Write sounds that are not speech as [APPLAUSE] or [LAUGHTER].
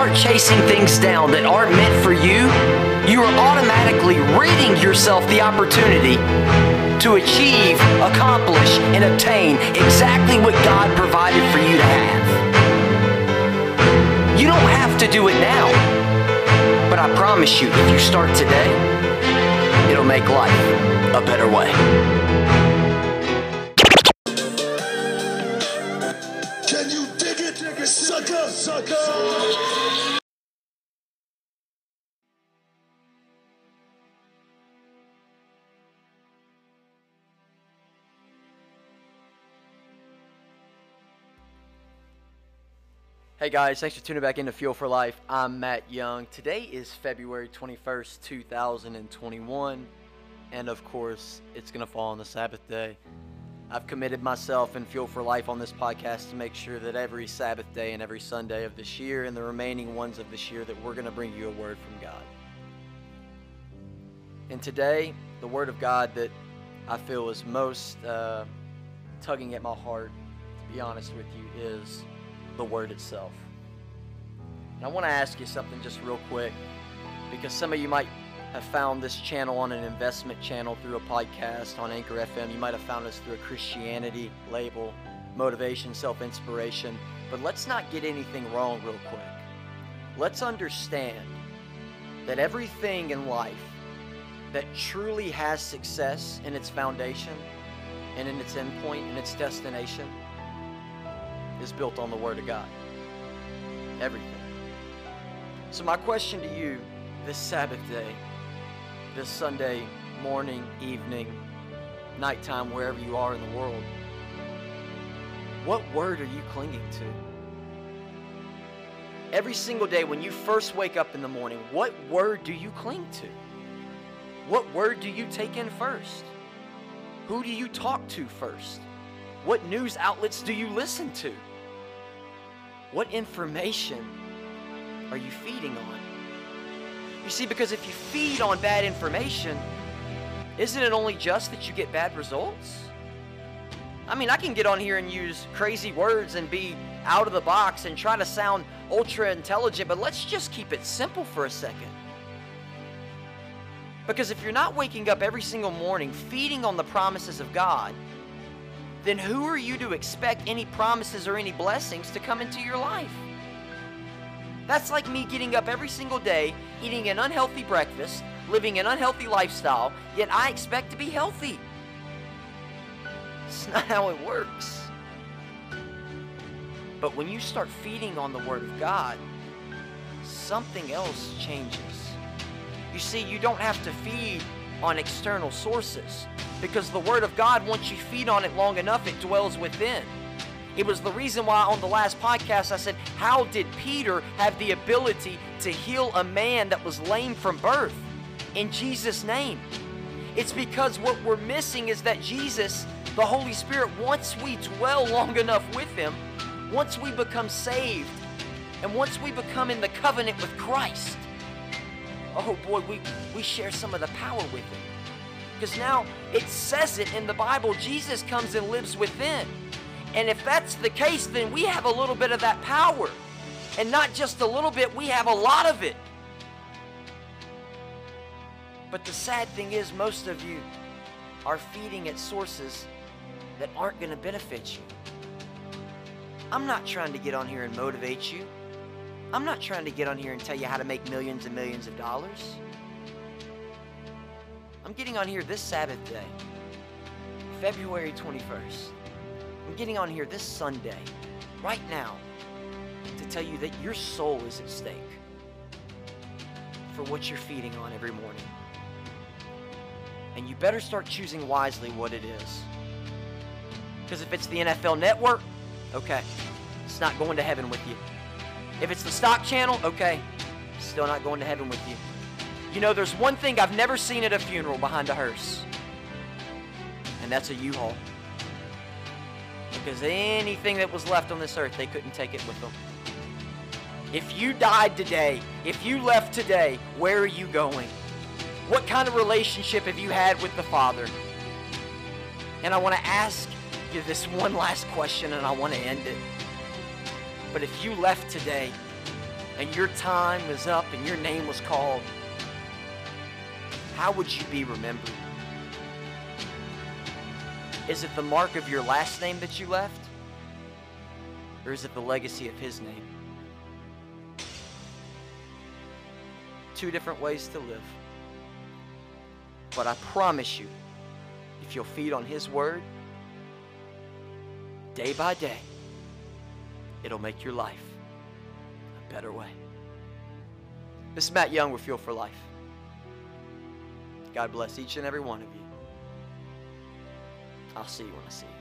start chasing things down that aren't meant for you, you are automatically ridding yourself the opportunity to achieve, accomplish, and obtain exactly what God provided for you to have. You don't have to do it now, but I promise you, if you start today, it'll make life a better way. Can you sucker, sucker? Hey guys, thanks for tuning back into Fuel for Life. I'm Matt Young. Today is February 21st, 2021, and of course, it's going to fall on the Sabbath day. I've committed myself and Fuel for Life on this podcast to make sure that every Sabbath day and every Sunday of this year and the remaining ones of this year that we're going to bring you a word from God. And today, the word of God that I feel is most uh, tugging at my heart, to be honest with you, is the word itself. And I want to ask you something just real quick because some of you might have found this channel on an investment channel through a podcast on Anchor FM. You might have found us through a Christianity label, motivation, self inspiration. But let's not get anything wrong real quick. Let's understand that everything in life that truly has success in its foundation and in its endpoint and its destination is built on the Word of God. Everything. So, my question to you this Sabbath day, this Sunday morning, evening, nighttime, wherever you are in the world, what Word are you clinging to? Every single day when you first wake up in the morning, what Word do you cling to? What Word do you take in first? Who do you talk to first? What news outlets do you listen to? What information are you feeding on? You see, because if you feed on bad information, isn't it only just that you get bad results? I mean, I can get on here and use crazy words and be out of the box and try to sound ultra intelligent, but let's just keep it simple for a second. Because if you're not waking up every single morning feeding on the promises of God, then who are you to expect any promises or any blessings to come into your life? That's like me getting up every single day, eating an unhealthy breakfast, living an unhealthy lifestyle, yet I expect to be healthy. It's [LAUGHS] not how it works. But when you start feeding on the Word of God, something else changes. You see, you don't have to feed on external sources because the Word of God, once you feed on it long enough, it dwells within. It was the reason why on the last podcast I said, How did Peter have the ability to heal a man that was lame from birth? In Jesus' name. It's because what we're missing is that Jesus, the Holy Spirit, once we dwell long enough with Him, once we become saved, and once we become in the covenant with Christ, oh boy, we, we share some of the power with Him. Because now it says it in the Bible Jesus comes and lives within. And if that's the case, then we have a little bit of that power. And not just a little bit, we have a lot of it. But the sad thing is, most of you are feeding at sources that aren't going to benefit you. I'm not trying to get on here and motivate you. I'm not trying to get on here and tell you how to make millions and millions of dollars. I'm getting on here this Sabbath day, February 21st. I'm getting on here this Sunday, right now, to tell you that your soul is at stake for what you're feeding on every morning. And you better start choosing wisely what it is. Because if it's the NFL network, okay, it's not going to heaven with you. If it's the stock channel, okay, still not going to heaven with you. You know, there's one thing I've never seen at a funeral behind a hearse, and that's a U-Haul. Because anything that was left on this earth, they couldn't take it with them. If you died today, if you left today, where are you going? What kind of relationship have you had with the Father? And I want to ask you this [LAUGHS] one last question and I want to end it. But if you left today and your time is up and your name was called, how would you be remembered? Is it the mark of your last name that you left? Or is it the legacy of his name? Two different ways to live. But I promise you, if you'll feed on his word, day by day, it'll make your life a better way. This is Matt Young with Fuel for Life. God bless each and every one of you. I'll see you when I see you.